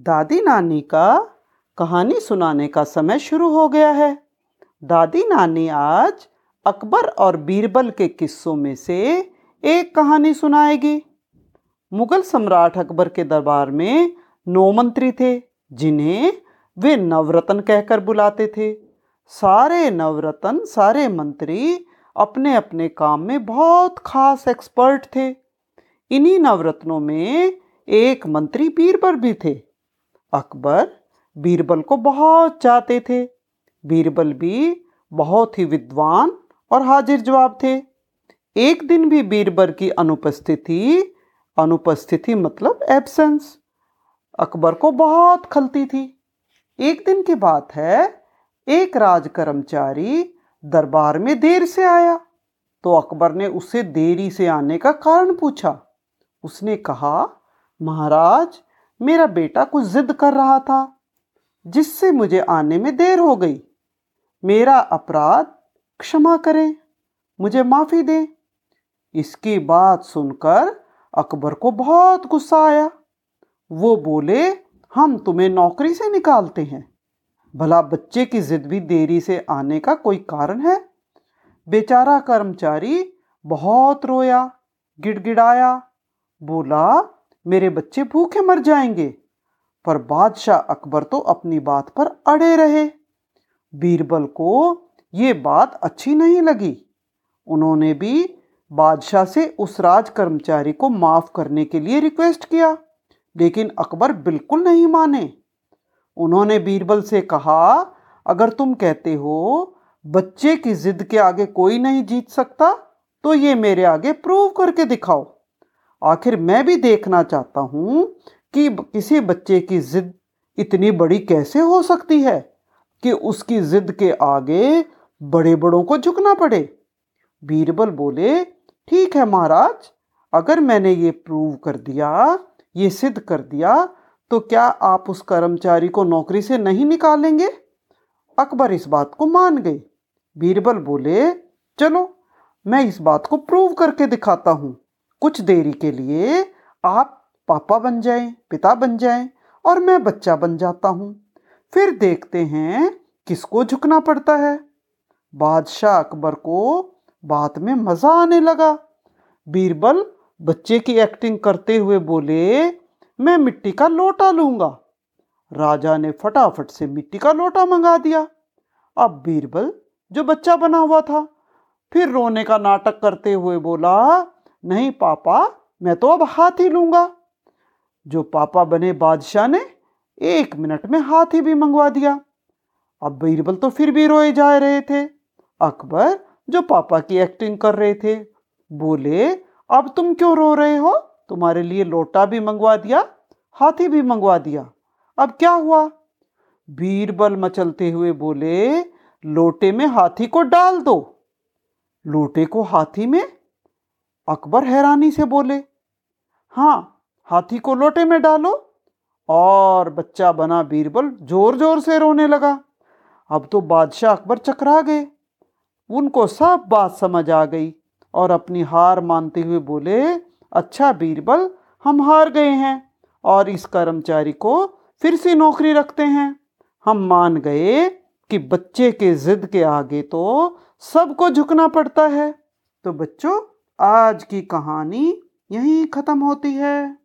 दादी नानी का कहानी सुनाने का समय शुरू हो गया है। दादी नानी आज अकबर और बीरबल के किस्सों में से एक कहानी सुनाएगी। मुगल सम्राट अकबर के दरबार में नौ मंत्री थे, जिन्हें वे नवरत्न कहकर बुलाते थे। सारे नवरत्न, सारे मंत्री अपने अपने काम में बहुत खास एक्सपर्ट थे। इन्हीं नवरत्नों में एक मंत्री बीरबल भी थे। अकबर बीरबल को बहुत चाहते थे। बीरबल भी बहुत ही विद्वान और हाजिर जवाब थे। एक दिन भी बीरबल की अनुपस्थिति अनुपस्थिति मतलब एब्सेंस अकबर को बहुत खलती थी। एक दिन की बात है, एक राज कर्मचारी दरबार में देर से आया तो अकबर ने उससे देरी से आने का कारण पूछा। उसने कहा, महाराज मेरा बेटा कुछ जिद कर रहा था, जिससे मुझे आने में देर हो गई। मेरा अपराध क्षमा करें, मुझे माफ़ी दें। इसकी बात सुनकर अकबर को बहुत गुस्सा आया। वो बोले, हम तुम्हें नौकरी से निकालते हैं। भला बच्चे की जिद भी देरी से आने का कोई कारण है? बेचारा कर्मचारी बहुत रोया, गिड़गिड़ाया, बोला मेरे बच्चे भूखे मर जाएँगे। पर बादशाह अकबर तो अपनी बात पर अड़े रहे। बीरबल को ये बात अच्छी नहीं लगी। उन्होंने भी बादशाह से उस राज कर्मचारी को माफ़ करने के लिए रिक्वेस्ट किया, लेकिन अकबर बिल्कुल नहीं माने। उन्होंने बीरबल से कहा, अगर तुम कहते हो, बच्चे की जिद के आगे कोई नहीं जीत सकता तो ये मेरे आगे प्रूव करके दिखाओ। आखिर मैं भी देखना चाहता हूँ कि किसी बच्चे की जिद इतनी बड़ी कैसे हो सकती है कि उसकी जिद के आगे बड़े बड़ों को झुकना पड़े। बीरबल बोले, ठीक है महाराज, अगर मैंने ये प्रूव कर दिया, ये सिद्ध कर दिया तो क्या आप उस कर्मचारी को नौकरी से नहीं निकालेंगे? अकबर इस बात को मान गए। बीरबल बोले, चलो, मैं इस बात को प्रूव करके दिखाता हूँ। कुछ देरी के लिए आप पापा बन जाएँ, पिता बन जाएँ और मैं बच्चा बन जाता हूँ। फिर देखते हैं किसको झुकना पड़ता है। बादशाह अकबर को बात में मज़ा आने लगा। बीरबल बच्चे की एक्टिंग करते हुए बोले मैं मिट्टी का लोटा लूँगा। राजा ने फटाफट से मिट्टी का लोटा मंगा दिया। अब बीरबल जो बच्चा बना हुआ था फिर रोने का नाटक करते हुए बोला नहीं पापा, मैं तो अब हाथी लूँगा। जो पापा बने बादशाह ने, एक मिनट में हाथी भी मंगवा दिया। अब बीरबल तो फिर भी रोए जा रहे थे। अकबर, जो पापा की एक्टिंग कर रहे थे, बोले, अब तुम क्यों रो रहे हो? तुम्हारे लिए लोटा भी मंगवा दिया, हाथी भी मंगवा दिया। अब क्या हुआ? बीरबल मचलते हुए बोले, लोटे में हाथी को डाल दो। लोटे को हाथी में अकबर हैरानी से बोले हाँ हाथी को लोटे में डालो। और बच्चा बना बीरबल ज़ोर ज़ोर से रोने लगा। अब तो बादशाह अकबर चकरा गए। उनको सब बात समझ आ गई और अपनी हार मानते हुए बोले अच्छा बीरबल, हम हार गए हैं और इस कर्मचारी को फिर से नौकरी रखते हैं। हम मान गए कि बच्चे के जिद के आगे तो सबको झुकना पड़ता है। तो बच्चों आज की कहानी यहीं ख़त्म होती है।